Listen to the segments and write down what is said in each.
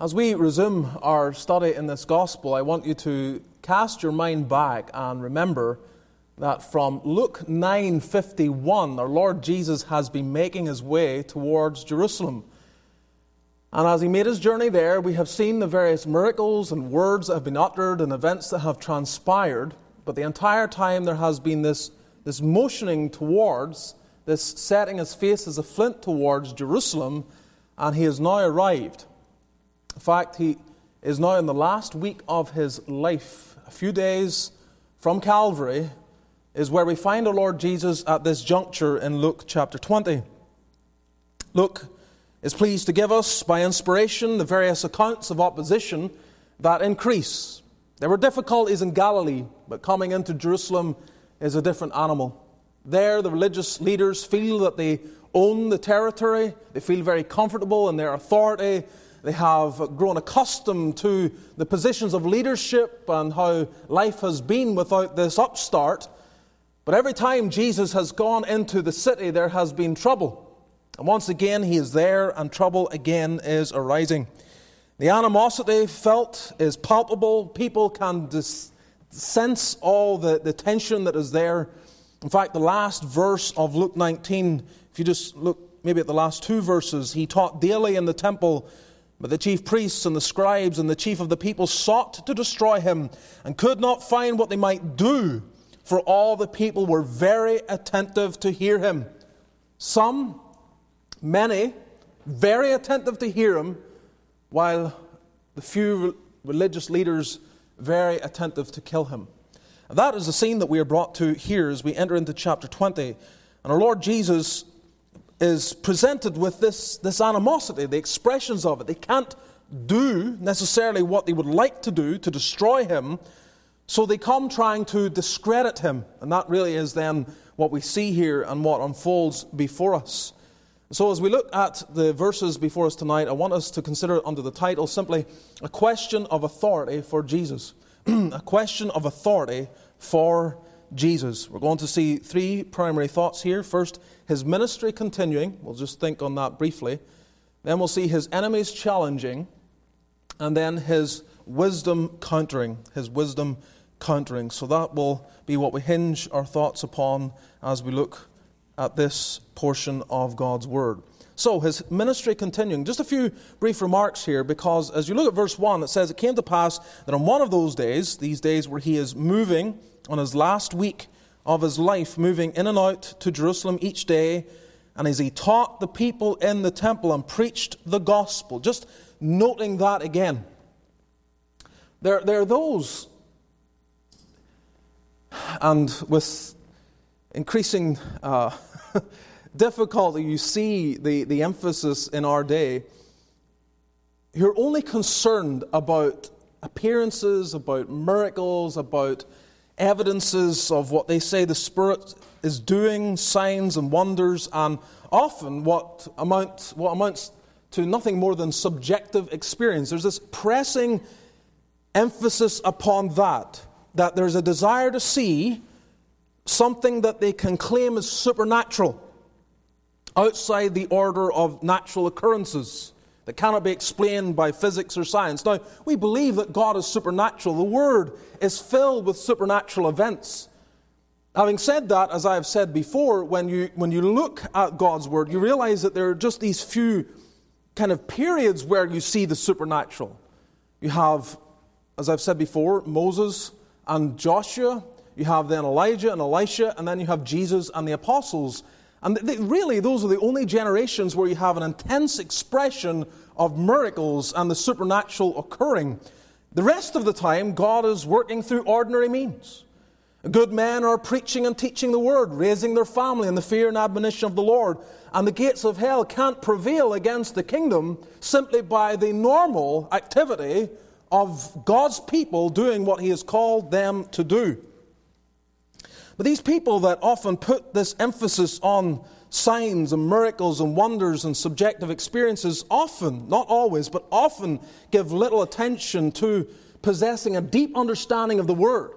As we resume our study in this gospel, I want you to cast your mind back and remember that from Luke 9:51 our Lord Jesus has been making his way towards Jerusalem. And as he made his journey there, we have seen the various miracles and words that have been uttered and events that have transpired, but the entire time there has been this, this motioning towards, this setting his face as a flint towards Jerusalem, and he has now arrived. In fact, he is now in the last week of his life. A few days from Calvary is where we find our Lord Jesus at this juncture in Luke chapter 20. Luke is pleased to give us, by inspiration, the various accounts of opposition that increase. There were difficulties in Galilee, but coming into Jerusalem is a different animal. There, the religious leaders feel that they own the territory, they feel very comfortable in their authority, they have grown accustomed to the positions of leadership and how life has been without this upstart. But every time Jesus has gone into the city, there has been trouble. And once again, he is there, and trouble again is arising. The animosity felt is palpable. People can dis- sense all the, the tension that is there. In fact, the last verse of Luke 19, if you just look maybe at the last two verses, he taught daily in the temple but the chief priests and the scribes and the chief of the people sought to destroy him and could not find what they might do, for all the people were very attentive to hear him. Some, many, very attentive to hear him, while the few religious leaders very attentive to kill him. And that is the scene that we are brought to here as we enter into chapter 20. And our Lord Jesus is presented with this, this animosity, the expressions of it. They can't do necessarily what they would like to do to destroy him, so they come trying to discredit him. And that really is then what we see here and what unfolds before us. So, as we look at the verses before us tonight, I want us to consider under the title simply a question of authority for Jesus. a question of authority for Jesus. We're going to see three primary thoughts here. First, his ministry continuing. We'll just think on that briefly. Then we'll see his enemies challenging. And then his wisdom countering. His wisdom countering. So that will be what we hinge our thoughts upon as we look at this portion of God's Word. So, his ministry continuing. Just a few brief remarks here, because as you look at verse 1, it says, It came to pass that on one of those days, these days where he is moving on his last week of his life, moving in and out to Jerusalem each day, and as he taught the people in the temple and preached the gospel, just noting that again. There, there are those, and with increasing uh, difficulty, you see the, the emphasis in our day. You're only concerned about appearances, about miracles, about evidences of what they say the Spirit is doing, signs and wonders, and often what, amount, what amounts to nothing more than subjective experience. There's this pressing emphasis upon that, that there's a desire to see something that they can claim is supernatural outside the order of natural occurrences that cannot be explained by physics or science. Now, we believe that God is supernatural. The Word is filled with supernatural events. Having said that, as I have said before, when you, when you look at God's Word, you realize that there are just these few kind of periods where you see the supernatural. You have, as I've said before, Moses and Joshua. You have then Elijah and Elisha, and then you have Jesus and the apostles. And they, really, those are the only generations where you have an intense expression of miracles and the supernatural occurring. The rest of the time, God is working through ordinary means. Good men are preaching and teaching the word, raising their family in the fear and admonition of the Lord. And the gates of hell can't prevail against the kingdom simply by the normal activity of God's people doing what He has called them to do. But these people that often put this emphasis on signs and miracles and wonders and subjective experiences often, not always, but often give little attention to possessing a deep understanding of the Word.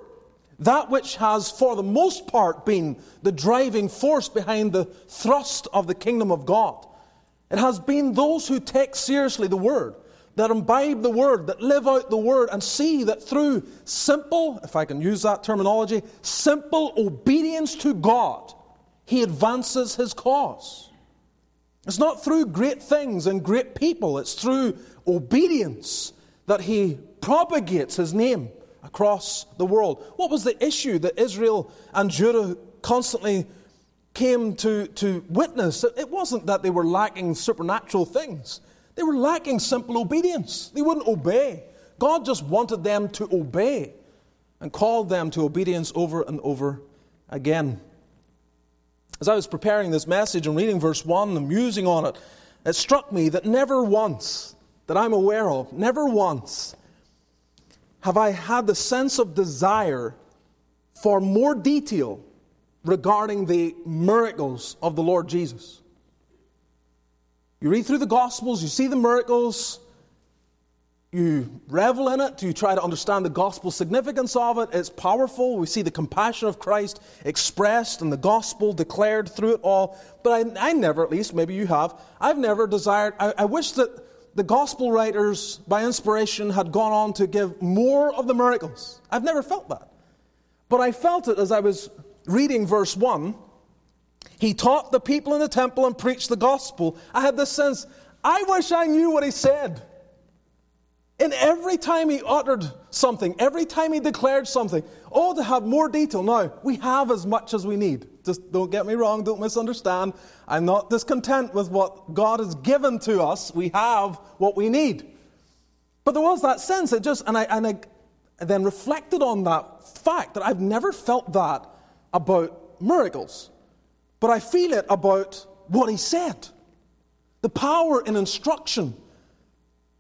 That which has, for the most part, been the driving force behind the thrust of the kingdom of God. It has been those who take seriously the Word, that imbibe the Word, that live out the Word, and see that through simple, if I can use that terminology, simple obedience to God, He advances His cause. It's not through great things and great people, it's through obedience that He propagates His name across the world. What was the issue that Israel and Judah constantly came to, to witness? It wasn't that they were lacking supernatural things. They were lacking simple obedience. They wouldn't obey. God just wanted them to obey and called them to obedience over and over again. As I was preparing this message and reading verse 1 and musing on it, it struck me that never once, that I'm aware of, never once have I had the sense of desire for more detail regarding the miracles of the Lord Jesus. You read through the Gospels, you see the miracles, you revel in it, you try to understand the gospel significance of it. It's powerful. We see the compassion of Christ expressed and the gospel declared through it all. But I, I never, at least, maybe you have, I've never desired, I, I wish that the gospel writers, by inspiration, had gone on to give more of the miracles. I've never felt that. But I felt it as I was reading verse 1 he taught the people in the temple and preached the gospel. I had this sense, I wish I knew what he said. And every time he uttered something, every time he declared something, oh, to have more detail. Now, we have as much as we need. Just don't get me wrong, don't misunderstand. I'm not discontent with what God has given to us. We have what we need. But there was that sense, it just, and I, and I then reflected on that fact that I've never felt that about miracles. But I feel it about what he said the power in instruction,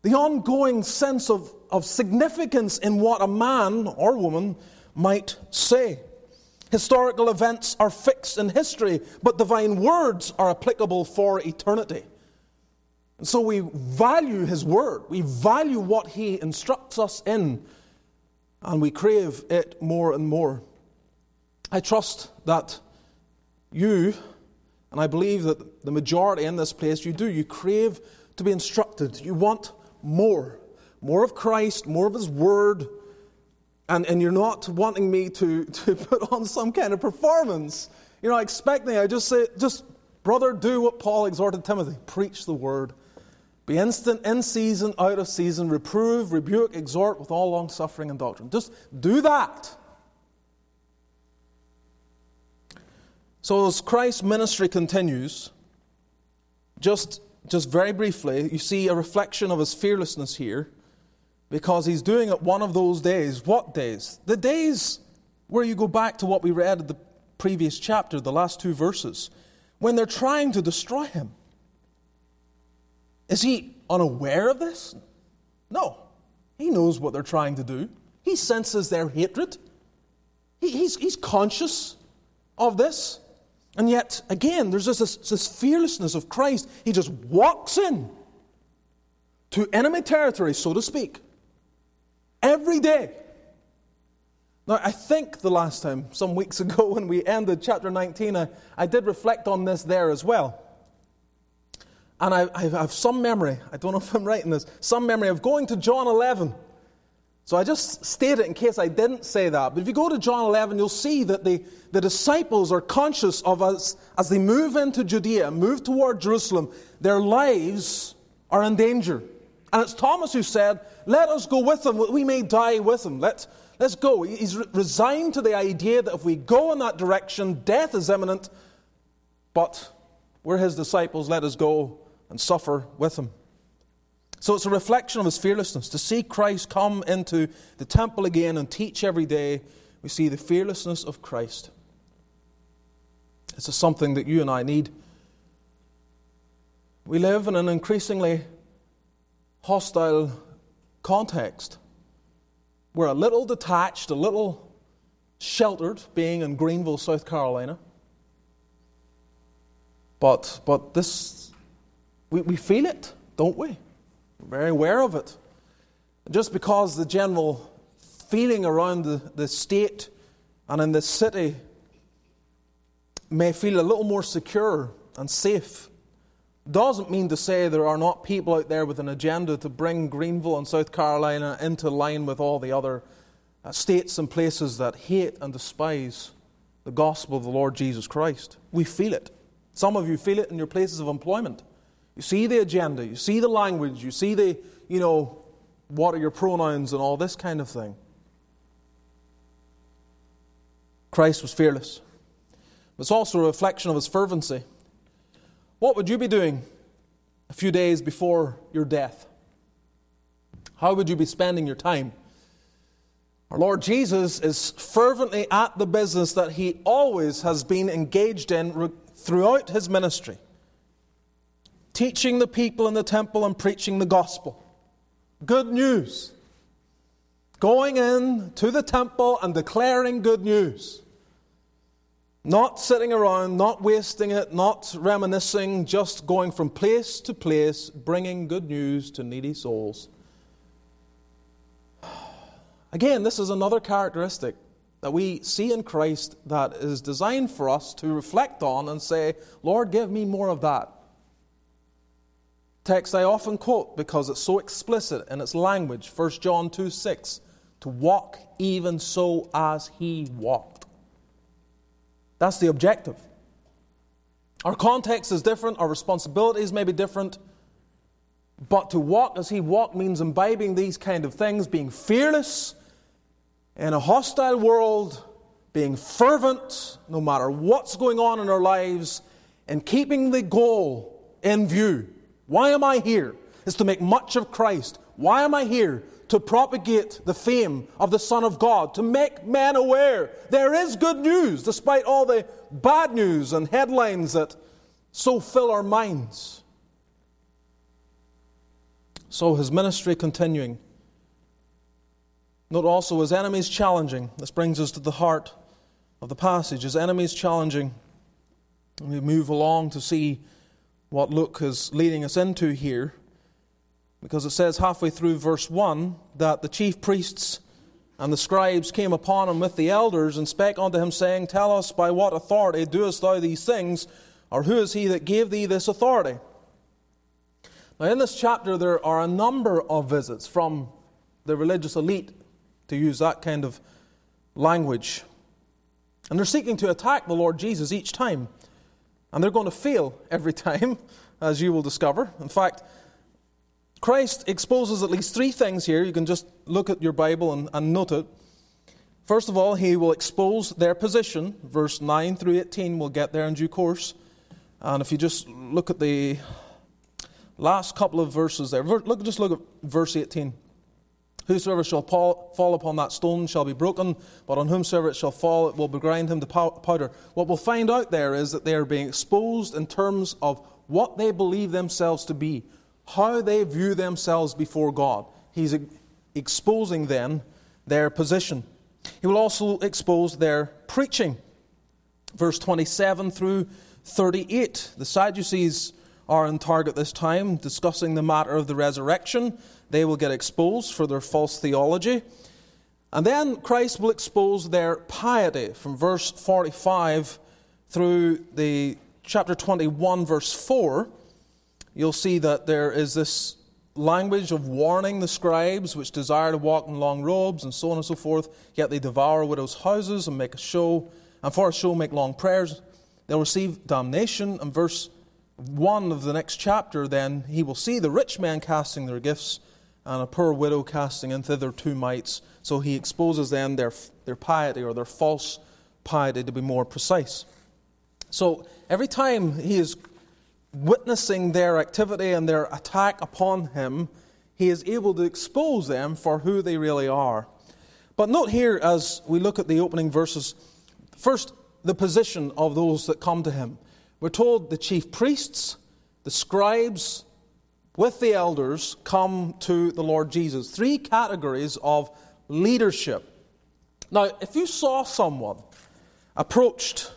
the ongoing sense of, of significance in what a man or woman might say. Historical events are fixed in history, but divine words are applicable for eternity. And so we value his word, we value what he instructs us in, and we crave it more and more. I trust that you, and I believe that the majority in this place, you do, you crave to be instructed. You want more. More of Christ, more of His Word. And, and you're not wanting me to, to put on some kind of performance. You're not expecting, I just say, just, brother, do what Paul exhorted Timothy preach the Word. Be instant, in season, out of season, reprove, rebuke, exhort with all long suffering and doctrine. Just do that. So, as Christ's ministry continues, just, just very briefly, you see a reflection of his fearlessness here because he's doing it one of those days. What days? The days where you go back to what we read in the previous chapter, the last two verses, when they're trying to destroy him. Is he unaware of this? No. He knows what they're trying to do, he senses their hatred. He, he's, he's conscious of this. And yet, again, there's this, this, this, fearlessness of Christ. He just walks in to enemy territory, so to speak, every day. Now, I think the last time, some weeks ago, when we ended chapter 19, I, I did reflect on this there as well. And I, I have some memory, I don't know if I'm in this, some memory of going to John 11 so I just stated it in case I didn't say that. But if you go to John 11, you'll see that the, the disciples are conscious of us as they move into Judea, move toward Jerusalem, their lives are in danger. And it's Thomas who said, Let us go with them, we may die with them. Let, let's go. He's resigned to the idea that if we go in that direction, death is imminent. But we're his disciples, let us go and suffer with him. So it's a reflection of his fearlessness. To see Christ come into the temple again and teach every day, we see the fearlessness of Christ. It's something that you and I need. We live in an increasingly hostile context. We're a little detached, a little sheltered, being in Greenville, South Carolina. But, but this, we, we feel it, don't we? Very aware of it. Just because the general feeling around the, the state and in the city may feel a little more secure and safe, doesn't mean to say there are not people out there with an agenda to bring Greenville and South Carolina into line with all the other uh, states and places that hate and despise the gospel of the Lord Jesus Christ. We feel it. Some of you feel it in your places of employment. You see the agenda, you see the language, you see the, you know, what are your pronouns and all this kind of thing. Christ was fearless. It's also a reflection of his fervency. What would you be doing a few days before your death? How would you be spending your time? Our Lord Jesus is fervently at the business that he always has been engaged in throughout his ministry teaching the people in the temple and preaching the gospel. Good news. Going in to the temple and declaring good news. Not sitting around, not wasting it, not reminiscing, just going from place to place, bringing good news to needy souls. Again, this is another characteristic that we see in Christ that is designed for us to reflect on and say, Lord, give me more of that. Text I often quote because it's so explicit in its language 1 John 2 6 to walk even so as he walked. That's the objective. Our context is different, our responsibilities may be different, but to walk as he walked means imbibing these kind of things, being fearless in a hostile world, being fervent no matter what's going on in our lives, and keeping the goal in view. Why am I here? Is to make much of Christ. Why am I here? to propagate the fame of the Son of God, to make men aware there is good news despite all the bad news and headlines that so fill our minds. So his ministry continuing. Note also his enemies challenging. This brings us to the heart of the passage. His enemies challenging. We move along to see what Luke is leading us into here because it says halfway through verse 1 that the chief priests and the scribes came upon him with the elders and spake unto him, saying, Tell us by what authority doest thou these things, or who is he that gave thee this authority? Now, in this chapter, there are a number of visits from the religious elite, to use that kind of language. And they're seeking to attack the Lord Jesus each time. And they're going to fail every time, as you will discover. In fact, Christ exposes at least three things here. You can just look at your Bible and, and note it. First of all, he will expose their position. Verse 9 through 18, we'll get there in due course. And if you just look at the last couple of verses there, look, just look at verse 18. Whosoever shall fall upon that stone shall be broken, but on whomsoever it shall fall, it will grind him to powder. What we'll find out there is that they are being exposed in terms of what they believe themselves to be, how they view themselves before God. He's exposing then their position. He will also expose their preaching. Verse 27 through 38. The Sadducees are in target this time, discussing the matter of the resurrection. They will get exposed for their false theology. And then Christ will expose their piety from verse 45 through the chapter 21, verse 4 you'll see that there is this language of warning the scribes which desire to walk in long robes and so on and so forth, yet they devour widows' houses and make a show, and for a show make long prayers. They'll receive damnation. And verse 1 of the next chapter, then, he will see the rich man casting their gifts and a poor widow casting in thither two mites. So he exposes then their, their piety or their false piety to be more precise. So every time he is witnessing their activity and their attack upon him, he is able to expose them for who they really are. But note here, as we look at the opening verses, first, the position of those that come to him. We're told the chief priests, the scribes, with the elders come to the Lord Jesus. Three categories of leadership. Now, if you saw someone approached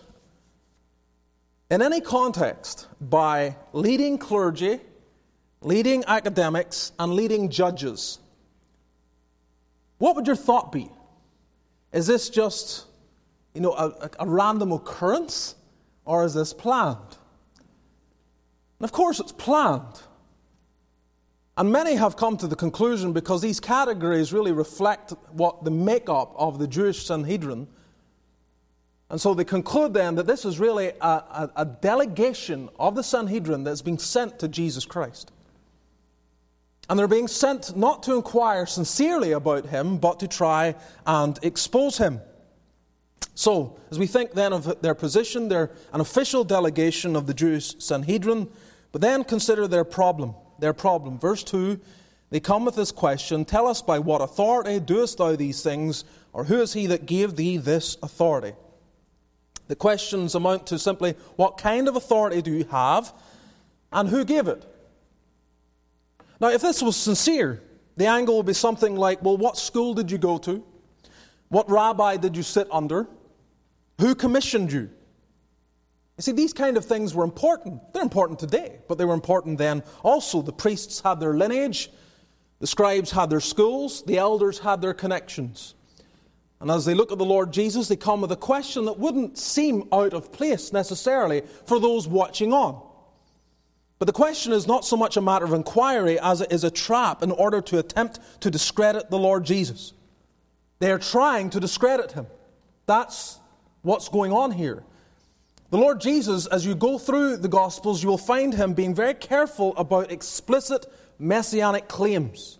in any context by leading clergy, leading academics, and leading judges, what would your thought be? Is this just, you know, a, a random occurrence, or is this planned? And of course, it's planned. And many have come to the conclusion because these categories really reflect what the makeup of the Jewish Sanhedrin. And so they conclude then that this is really a, a, a delegation of the Sanhedrin that's being sent to Jesus Christ. And they're being sent not to inquire sincerely about him, but to try and expose him. So, as we think then of their position, they're an official delegation of the Jewish Sanhedrin, but then consider their problem. Their problem. Verse 2 they come with this question Tell us by what authority doest thou these things, or who is he that gave thee this authority? The questions amount to simply what kind of authority do you have, and who gave it? Now, if this was sincere, the angle would be something like, well, what school did you go to? What rabbi did you sit under? Who commissioned you? You see, these kind of things were important. They're important today, but they were important then also. The priests had their lineage, the scribes had their schools, the elders had their connections. And as they look at the Lord Jesus, they come with a question that wouldn't seem out of place necessarily for those watching on. But the question is not so much a matter of inquiry as it is a trap in order to attempt to discredit the Lord Jesus. They are trying to discredit him. That's what's going on here. The Lord Jesus, as you go through the Gospels, you will find him being very careful about explicit messianic claims.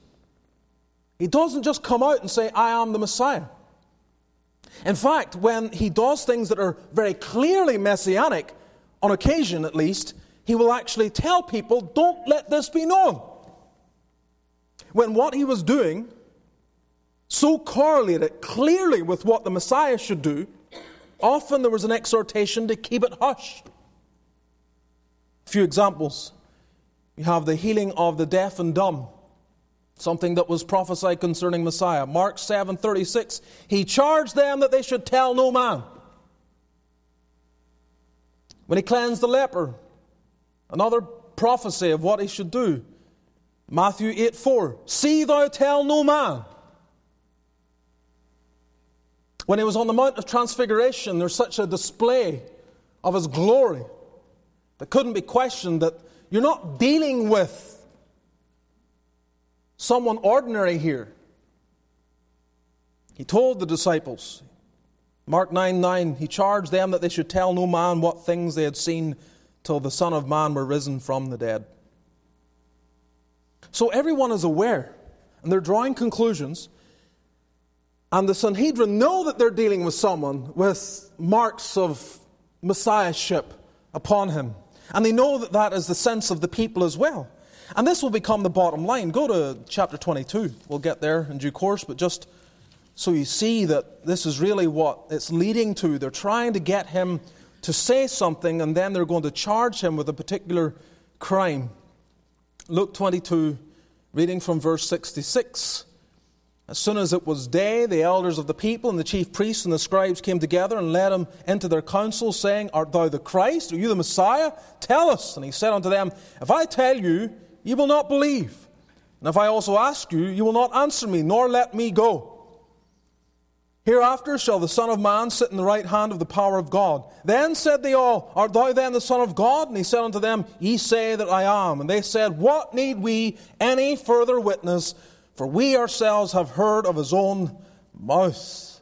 He doesn't just come out and say, I am the Messiah. In fact, when he does things that are very clearly messianic, on occasion at least, he will actually tell people, don't let this be known. When what he was doing so correlated clearly with what the Messiah should do, often there was an exhortation to keep it hush. A few examples. You have the healing of the deaf and dumb, something that was prophesied concerning Messiah. Mark 7:36, he charged them that they should tell no man. When he cleansed the leper, Another prophecy of what he should do. Matthew 8 4. See thou tell no man. When he was on the Mount of Transfiguration, there's such a display of his glory that couldn't be questioned that you're not dealing with someone ordinary here. He told the disciples, Mark 9 9, he charged them that they should tell no man what things they had seen till the Son of Man were risen from the dead. So everyone is aware, and they're drawing conclusions. And the Sanhedrin know that they're dealing with someone with marks of messiahship upon him. And they know that that is the sense of the people as well. And this will become the bottom line. Go to chapter 22. We'll get there in due course, but just so you see that this is really what it's leading to. They're trying to get him to say something and then they're going to charge him with a particular crime. Luke 22, reading from verse 66. As soon as it was day, the elders of the people and the chief priests and the scribes came together and led him into their council, saying, Art thou the Christ? Are you the Messiah? Tell us. And he said unto them, If I tell you, you will not believe. And if I also ask you, you will not answer me, nor let me go. Hereafter shall the Son of Man sit in the right hand of the power of God. Then said they all, Art thou then the Son of God? And he said unto them, Ye say that I am. And they said, What need we any further witness? For we ourselves have heard of his own mouth.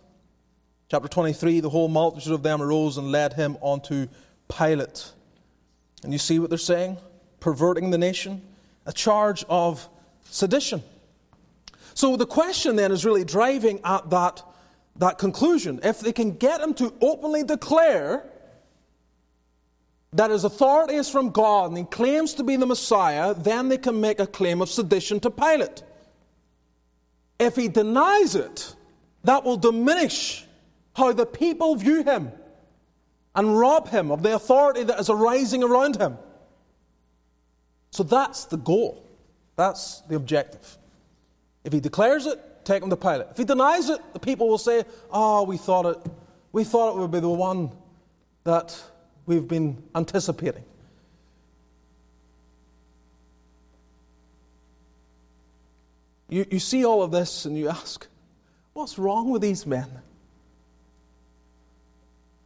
Chapter 23 The whole multitude of them arose and led him unto Pilate. And you see what they're saying? Perverting the nation, a charge of sedition. So the question then is really driving at that that conclusion. If they can get him to openly declare that his authority is from God and he claims to be the Messiah, then they can make a claim of sedition to Pilate. If he denies it, that will diminish how the people view him and rob him of the authority that is arising around him. So that's the goal. That's the objective. If he declares it, take him to Pilate. If he denies it, the people will say, Oh, we thought it, we thought it would be the one that we've been anticipating. You, you see all of this and you ask, What's wrong with these men?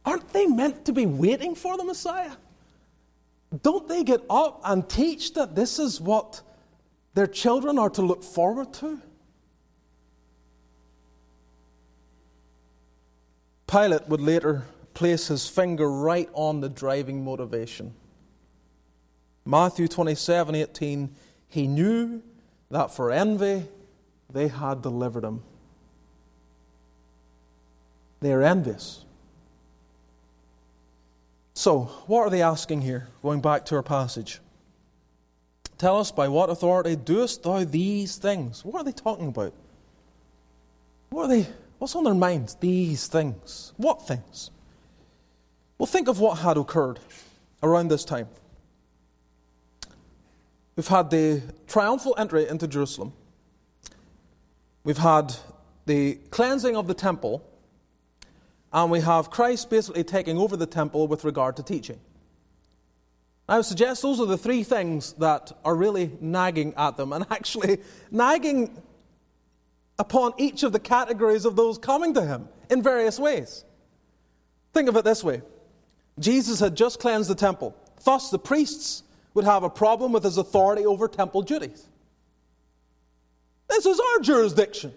Aren't they meant to be waiting for the Messiah? don't they get up and teach that this is what their children are to look forward to? Pilate would later place his finger right on the driving motivation. Matthew 27 18, he knew that for envy they had delivered him. They are envious. So, what are they asking here? Going back to our passage. Tell us by what authority doest thou these things? What are they talking about? What are they what's on their minds? These things. What things? Well, think of what had occurred around this time. We've had the triumphal entry into Jerusalem. We've had the cleansing of the temple and we have Christ basically taking over the temple with regard to teaching. I would suggest those are the three things that are really nagging at them, and actually nagging upon each of the categories of those coming to him in various ways. Think of it this way Jesus had just cleansed the temple, thus, the priests would have a problem with his authority over temple duties. This is our jurisdiction.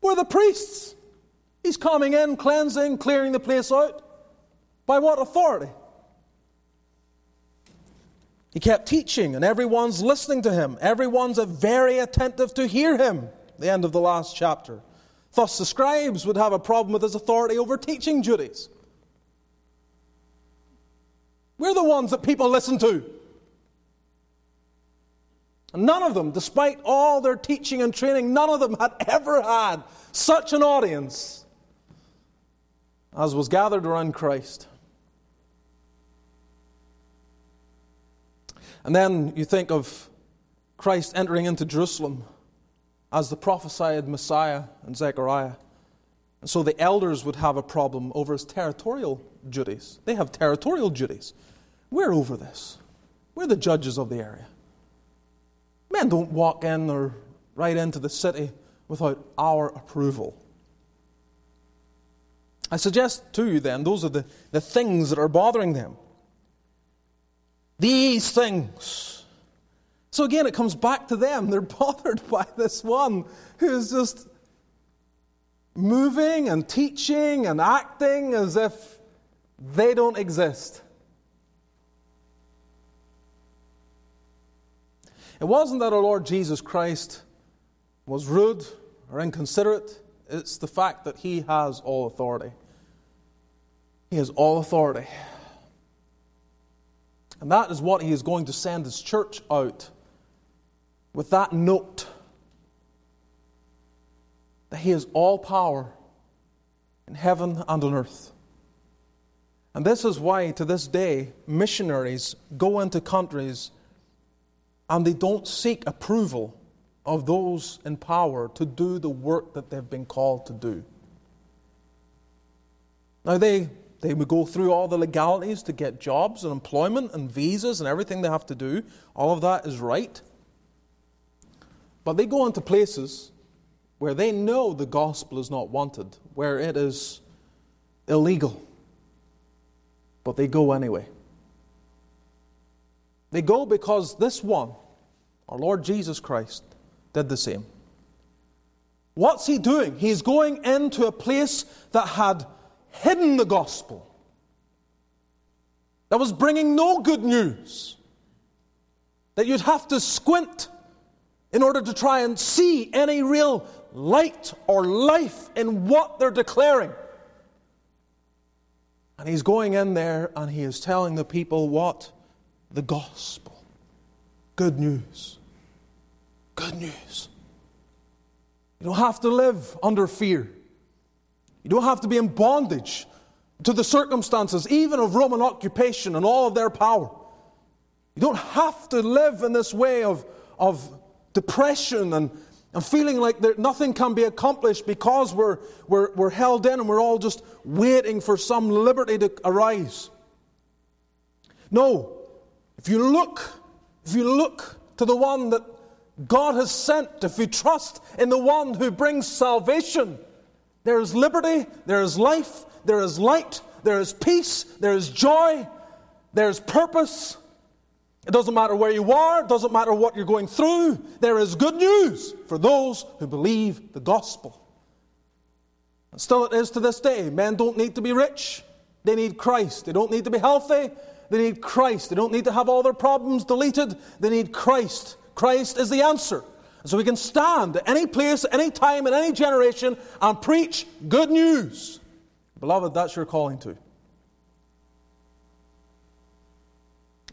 We're the priests. He's coming in, cleansing, clearing the place out. By what authority? He kept teaching, and everyone's listening to him. Everyone's very attentive to hear him. The end of the last chapter. Thus, the scribes would have a problem with his authority over teaching duties. We're the ones that people listen to. None of them, despite all their teaching and training, none of them had ever had such an audience as was gathered around Christ. And then you think of Christ entering into Jerusalem as the prophesied Messiah in Zechariah. And so the elders would have a problem over his territorial duties. They have territorial duties. We're over this. We're the judges of the area. Men don't walk in or right into the city without our approval. I suggest to you then, those are the, the things that are bothering them. These things. So again, it comes back to them. They're bothered by this one who is just moving and teaching and acting as if they don't exist. It wasn't that our Lord Jesus Christ was rude or inconsiderate, it's the fact that he has all authority. He has all authority. And that is what he is going to send his church out with that note that he has all power in heaven and on earth. And this is why, to this day, missionaries go into countries and they don't seek approval of those in power to do the work that they've been called to do. Now, they they would go through all the legalities to get jobs and employment and visas and everything they have to do. All of that is right. But they go into places where they know the gospel is not wanted, where it is illegal. But they go anyway. They go because this one, our Lord Jesus Christ, did the same. What's he doing? He's going into a place that had hidden the gospel, that was bringing no good news, that you'd have to squint in order to try and see any real light or life in what they're declaring. And he's going in there and he is telling the people what? The gospel. Good news. Good news. You don't have to live under fear. You don't have to be in bondage to the circumstances, even of Roman occupation and all of their power. You don't have to live in this way of, of depression and, and feeling like there, nothing can be accomplished because we're, we're, we're held in and we're all just waiting for some liberty to arise. No. If you look, if you look to the one that God has sent, if you trust in the one who brings salvation, there is liberty, there is life, there is light, there is peace, there is joy, There's purpose. It doesn't matter where you are, it doesn't matter what you're going through. There is good news for those who believe the gospel. And still, it is to this day. Men don't need to be rich, they need Christ. They don't need to be healthy, they need Christ. They don't need to have all their problems deleted, they need Christ. Christ is the answer. So we can stand at any place, any time, in any generation and preach good news. Beloved, that's your calling too.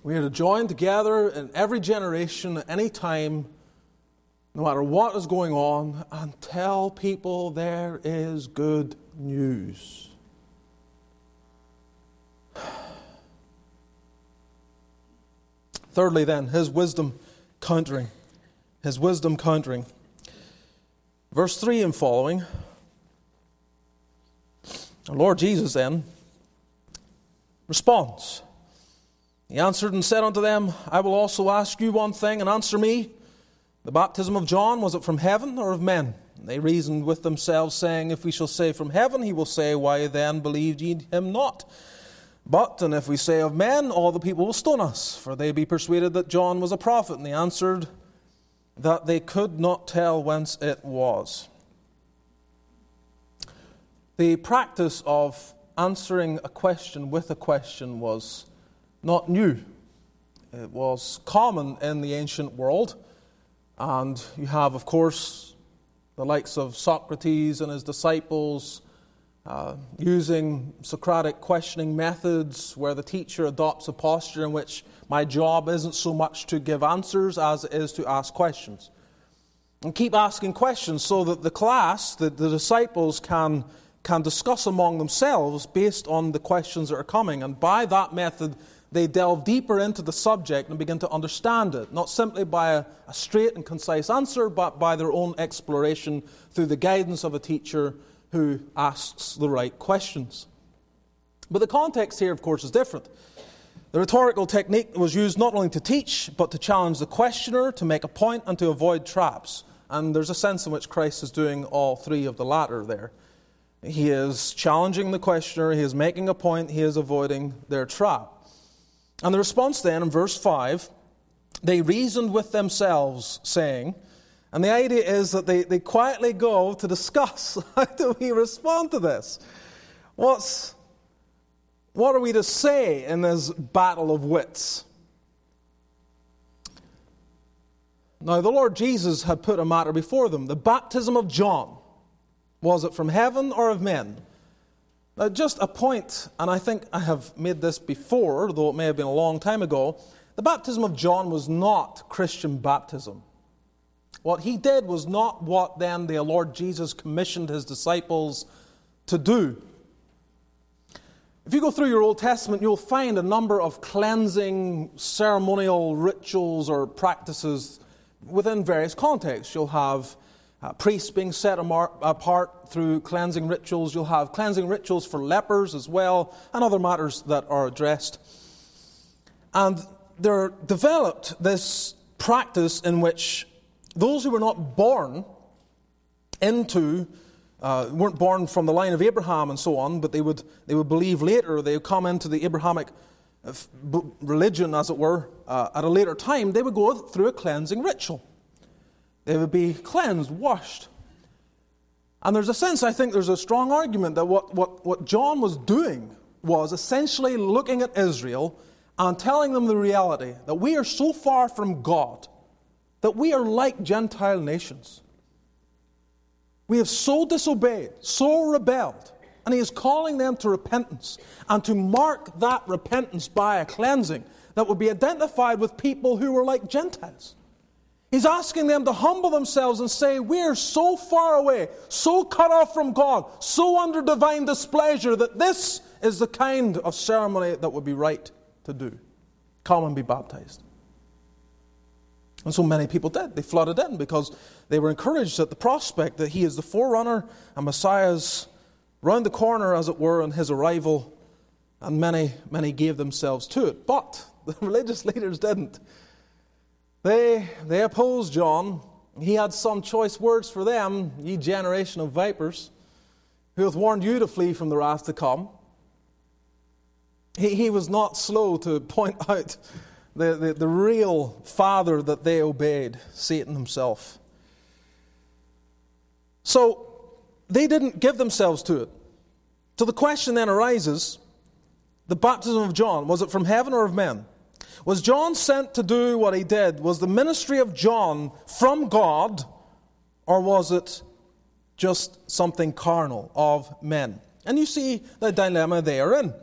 We are to join together in every generation, at any time, no matter what is going on, and tell people there is good news. Thirdly, then, his wisdom countering. His wisdom countering. Verse 3 and following. The Lord Jesus then responds. He answered and said unto them, I will also ask you one thing, and answer me. The baptism of John, was it from heaven or of men? And they reasoned with themselves, saying, If we shall say from heaven, he will say, Why then believed ye him not? But, and if we say of men, all the people will stone us, for they be persuaded that John was a prophet. And they answered that they could not tell whence it was. The practice of answering a question with a question was not new. It was common in the ancient world. And you have, of course, the likes of Socrates and his disciples uh, using Socratic questioning methods where the teacher adopts a posture in which my job isn't so much to give answers as it is to ask questions. And keep asking questions so that the class, the, the disciples, can, can discuss among themselves based on the questions that are coming. And by that method, they delve deeper into the subject and begin to understand it, not simply by a, a, straight and concise answer, but by their own exploration through the guidance of a teacher who asks the right questions. But the context here, of course, is different. The rhetorical technique was used not only to teach, but to challenge the questioner, to make a point, and to avoid traps. And there's a sense in which Christ is doing all three of the latter there. He is challenging the questioner, he is making a point, he is avoiding their trap. And the response then in verse 5 they reasoned with themselves, saying, and the idea is that they, they quietly go to discuss how do we respond to this? What's, what are we to say in this battle of wits? Now, the Lord Jesus had put a matter before them the baptism of John. Was it from heaven or of men? Now, just a point, and I think I have made this before, though it may have been a long time ago. The baptism of John was not Christian baptism. What he did was not what then the Lord Jesus commissioned his disciples to do. If you go through your Old Testament, you'll find a number of cleansing ceremonial rituals or practices within various contexts. You'll have uh, priests being set apart through cleansing rituals. You'll have cleansing rituals for lepers as well, and other matters that are addressed. And there developed this practice in which those who were not born into, uh, weren't born from the line of Abraham and so on, but they would, they would believe later, they would come into the Abrahamic uh, religion, as it were, uh, at a later time, they would go through a cleansing ritual. They would be cleansed, washed. And there's a sense, I think there's a strong argument that what, what, what John was doing was essentially looking at Israel and telling them the reality that we are so far from God that we are like Gentile nations. We have so disobeyed, so rebelled, and he is calling them to repentance and to mark that repentance by a cleansing that would be identified with people who were like Gentiles. He's asking them to humble themselves and say, We're so far away, so cut off from God, so under divine displeasure that this is the kind of ceremony that would be right to do. Come and be baptized. And so many people did. They flooded in because they were encouraged at the prospect that he is the forerunner and Messiah's round the corner, as it were, in his arrival. And many, many gave themselves to it. But the religious leaders didn't. They, they opposed John. He had some choice words for them, ye generation of vipers, who hath warned you to flee from the wrath to come. He, he was not slow to point out the, the, the real father that they obeyed, Satan himself. So they didn't give themselves to it. So the question then arises the baptism of John, was it from heaven or of men? Was John sent to do what he did? Was the ministry of John from God, or was it just something carnal of men? And you see the dilemma they are in.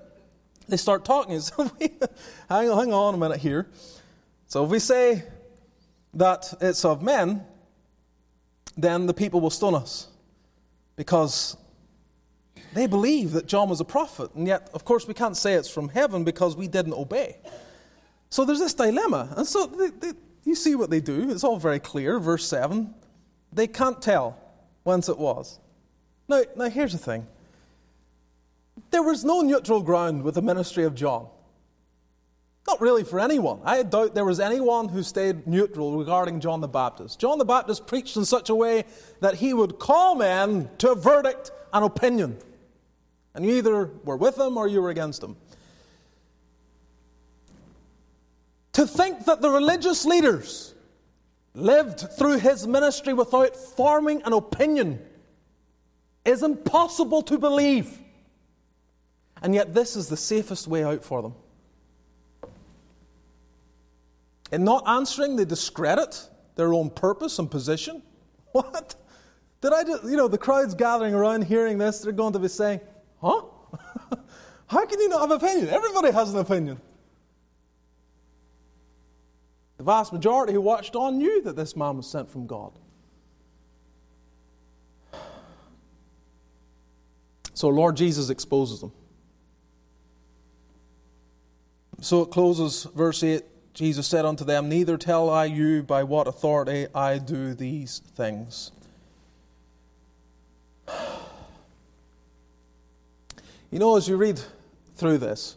They start talking. So hang, on, hang on a minute here. So if we say that it's of men, then the people will stone us because they believe that John was a prophet. And yet, of course, we can't say it's from heaven because we didn't obey. So there's this dilemma. And so they, they, you see what they do. It's all very clear. Verse 7 they can't tell whence it was. Now, now here's the thing there was no neutral ground with the ministry of John. Not really for anyone. I doubt there was anyone who stayed neutral regarding John the Baptist. John the Baptist preached in such a way that he would call men to a verdict and opinion. And you either were with him or you were against him. To think that the religious leaders lived through his ministry without forming an opinion is impossible to believe. And yet, this is the safest way out for them. In not answering, they discredit their own purpose and position. What? Did I just, you know, the crowd's gathering around hearing this, they're going to be saying, huh? How can you not have an opinion? Everybody has an opinion. The vast majority who watched on knew that this man was sent from God. So Lord Jesus exposes them. So it closes, verse 8 Jesus said unto them, Neither tell I you by what authority I do these things. You know, as you read through this,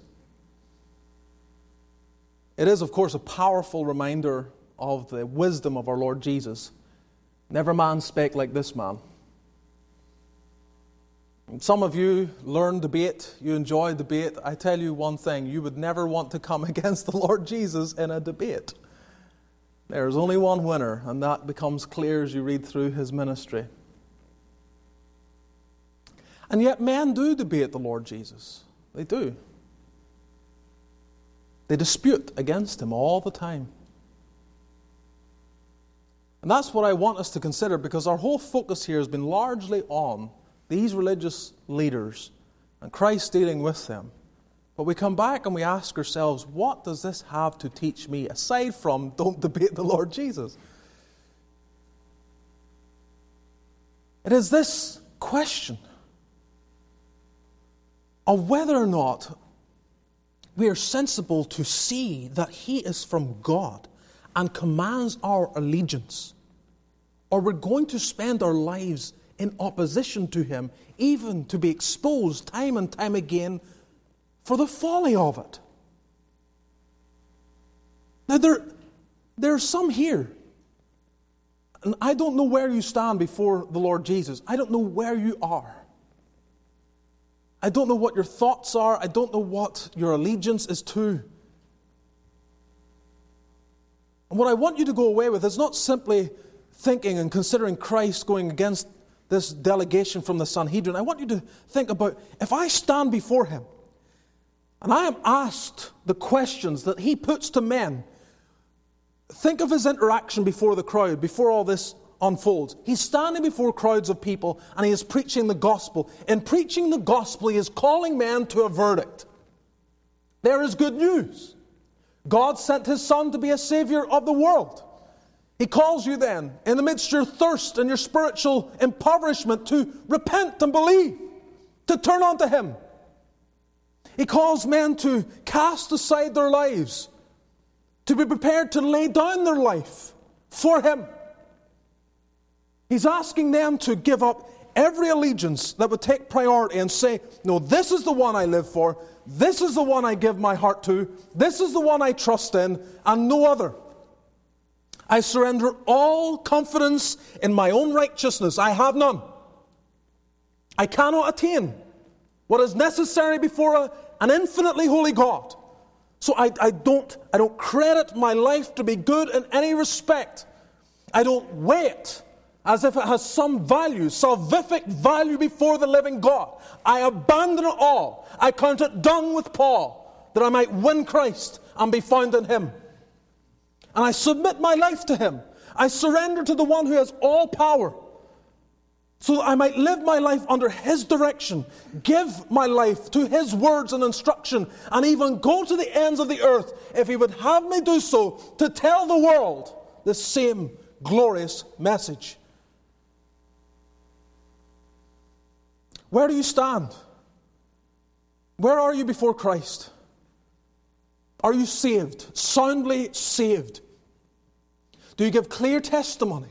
it is, of course, a powerful reminder of the wisdom of our Lord Jesus. Never man spake like this man. Some of you learn debate, you enjoy debate. I tell you one thing you would never want to come against the Lord Jesus in a debate. There is only one winner, and that becomes clear as you read through his ministry. And yet, men do debate the Lord Jesus. They do. They dispute against him all the time. And that's what I want us to consider because our whole focus here has been largely on these religious leaders and Christ dealing with them. But we come back and we ask ourselves, what does this have to teach me aside from don't debate the Lord Jesus? It is this question of whether or not we are sensible to see that He is from God and commands our allegiance, or we're going to spend our lives in opposition to him, even to be exposed time and time again for the folly of it. Now, there, there are some here, and I don't know where you stand before the Lord Jesus. I don't know where you are. I don't know what your thoughts are. I don't know what your allegiance is to. And what I want you to go away with is not simply thinking and considering Christ going against this delegation from the Sanhedrin, I want you to think about if I stand before him and I am asked the questions that he puts to men, think of his interaction before the crowd, before all this unfolds. He's standing before crowds of people and he is preaching the gospel. In preaching the gospel, he is calling men to a verdict. There is good news. God sent his son to be a savior of the world. He calls you then, in the midst of your thirst and your spiritual impoverishment, to repent and believe, to turn unto Him. He calls men to cast aside their lives, to be prepared to lay down their life for Him. He's asking them to give up every allegiance that would take priority and say, No, this is the one I live for, this is the one I give my heart to, this is the one I trust in, and no other. I surrender all confidence in my own righteousness. I have none. I cannot attain what is necessary before a an infinitely holy God. So I, I, don't, I don't credit my life to be good in any respect. I don't weigh it as if it has some value, salvific value before the living God. I abandon it all. I count it dung with Paul that I might win Christ and be found in Him. And I submit my life to Him. I surrender to the one who has all power so that I might live my life under His direction, give my life to His words and instruction, and even go to the ends of the earth if He would have me do so to tell the world the same glorious message. Where do you stand? Where are you before Christ? Are you saved? Soundly saved? Do you give clear testimony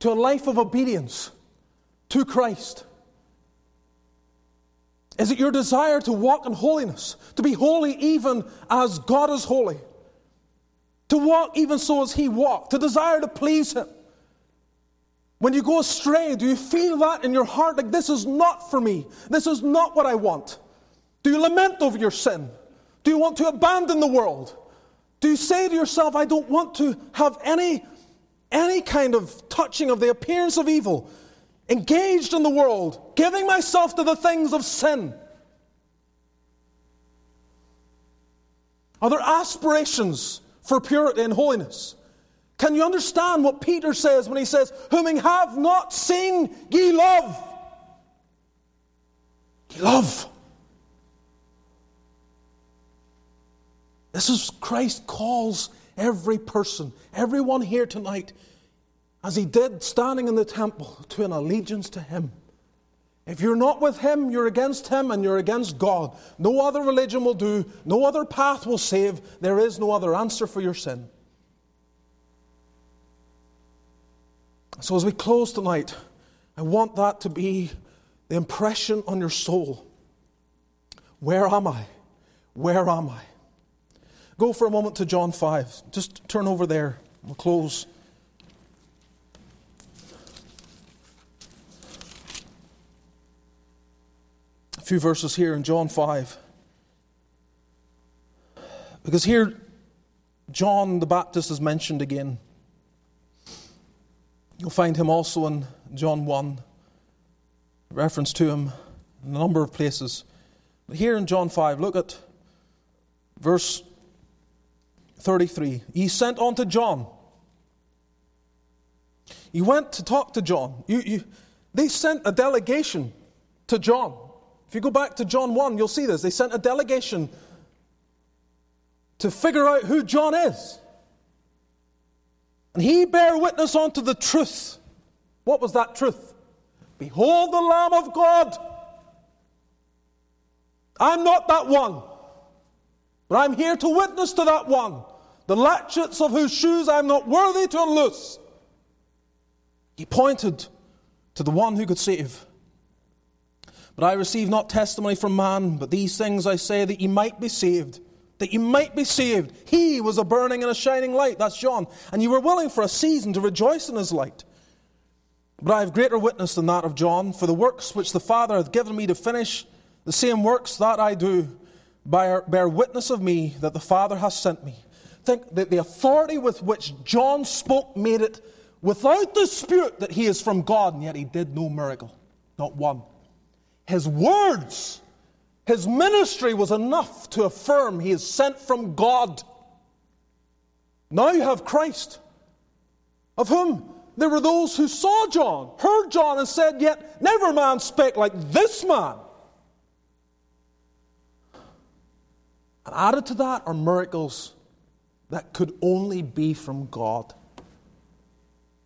to a life of obedience? to Christ? Is it your desire to walk in holiness, to be holy even as God is holy? To walk even so as He walked, to desire to please Him? When you go astray, do you feel that in your heart like this is not for me? This is not what I want? Do you lament over your sin? Do you want to abandon the world? Do you say to yourself, I don't want to have any, any kind of touching of the appearance of evil? engaged in the world, giving myself to the things of sin? Are there aspirations for purity and holiness? Can you understand what Peter says when he says, Whom ye have not seen, ye love? Ye love. This is Christ calls every person, everyone here tonight as he did standing in the temple, to an allegiance to him. If you're not with him, you're against him and you're against God. No other religion will do, no other path will save. There is no other answer for your sin. So, as we close tonight, I want that to be the impression on your soul. Where am I? Where am I? Go for a moment to John 5. Just turn over there. We'll close. A few verses here in John 5. Because here, John the Baptist is mentioned again. You'll find him also in John 1, reference to him in a number of places. But here in John 5, look at verse 33. He sent on to John. He went to talk to John. You, you, they sent a delegation to John. If you go back to John 1, you'll see this. They sent a delegation to figure out who John is. And he bare witness unto the truth. What was that truth? Behold the Lamb of God. I'm not that one, but I'm here to witness to that one, the latchets of whose shoes I'm not worthy to unloose. He pointed to the one who could save. But I receive not testimony from man, but these things I say that ye might be saved. That ye might be saved. He was a burning and a shining light, that's John, and you were willing for a season to rejoice in his light. But I have greater witness than that of John, for the works which the Father hath given me to finish, the same works that I do, bear witness of me that the Father hath sent me. Think that the authority with which John spoke made it without dispute that he is from God, and yet he did no miracle, not one. His words, his ministry was enough to affirm he is sent from God. Now you have Christ, of whom there were those who saw John, heard John, and said, Yet never man spake like this man. And added to that are miracles that could only be from God.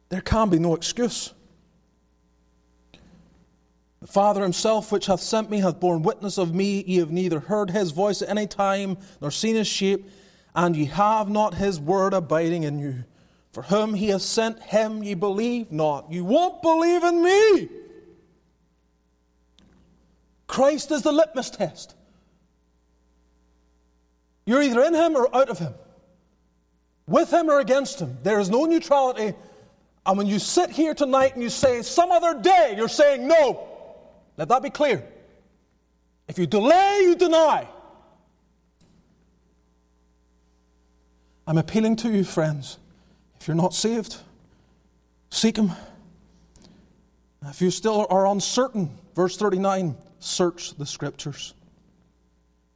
There can be no excuse. The Father himself, which hath sent me, hath borne witness of me. Ye have neither heard his voice at any time, nor seen his shape, and ye have not his word abiding in you. For whom he hath sent him ye believe not. You won't believe in me. Christ is the litmus test. You're either in him or out of him, with him or against him. There is no neutrality. And when you sit here tonight and you say, some other day, you're saying no. Let that be clear. If you delay, you deny. I'm appealing to you, friends. If you're not saved, seek Him. If you still are uncertain, verse 39, search the Scriptures.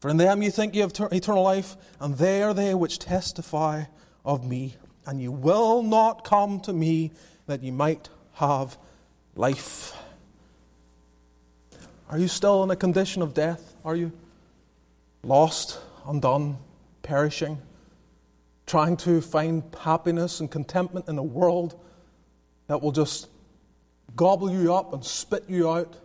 For in them you think you have ter- eternal life, and they are they which testify of me. And you will not come to me that you might have life. Are you still in a condition of death? Are you lost, undone, perishing, trying to find happiness and contentment in a world that will just gobble you up and spit you out?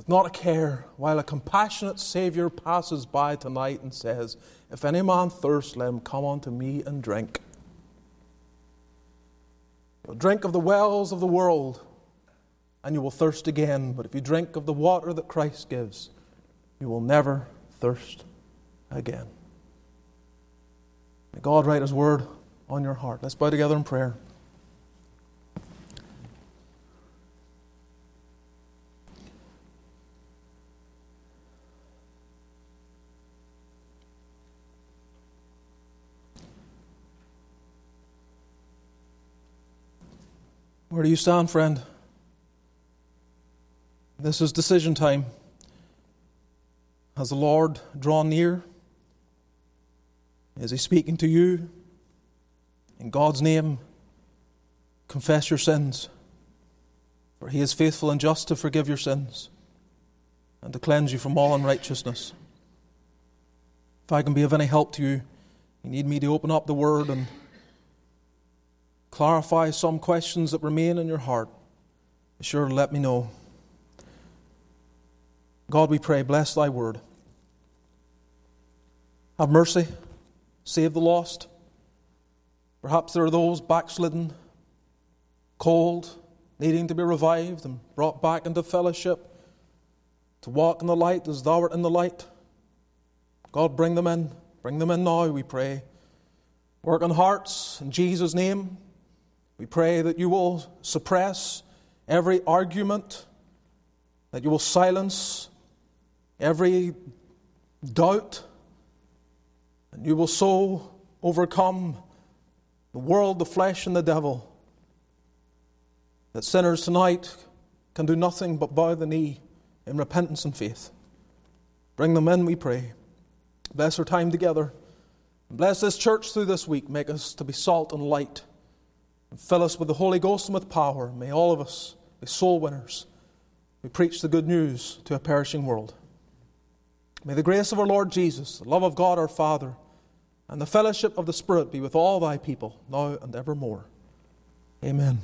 With not a care, while a compassionate Saviour passes by tonight and says, If any man thirst, let him come unto me and drink. You'll drink of the wells of the world, and you will thirst again. But if you drink of the water that Christ gives, you will never thirst again. May God write His word on your heart. Let's bow together in prayer. Where do you stand, friend? This is decision time. Has the Lord drawn near? Is He speaking to you? In God's name, confess your sins, for He is faithful and just to forgive your sins and to cleanse you from all unrighteousness. If I can be of any help to you, you need me to open up the Word and clarify some questions that remain in your heart, be sure to let me know. God, we pray, bless thy word. Have mercy, save the lost. Perhaps there are those backslidden, cold, needing to be revived and brought back into fellowship, to walk in the light as thou art in the light. God, bring them in. Bring them in now, we pray. Work on hearts in Jesus' name. We pray that you will suppress every argument, that you will silence every doubt, and you will so overcome the world, the flesh, and the devil that sinners tonight can do nothing but bow the knee in repentance and faith. Bring them in, we pray. Bless our time together. Bless this church through this week. Make us to be salt and light and fill us with the Holy Ghost and with power. May all of us be soul winners. We preach the good news to a perishing world. May the grace of our Lord Jesus, the love of God our Father, and the fellowship of the Spirit be with all thy people, now and evermore. Amen.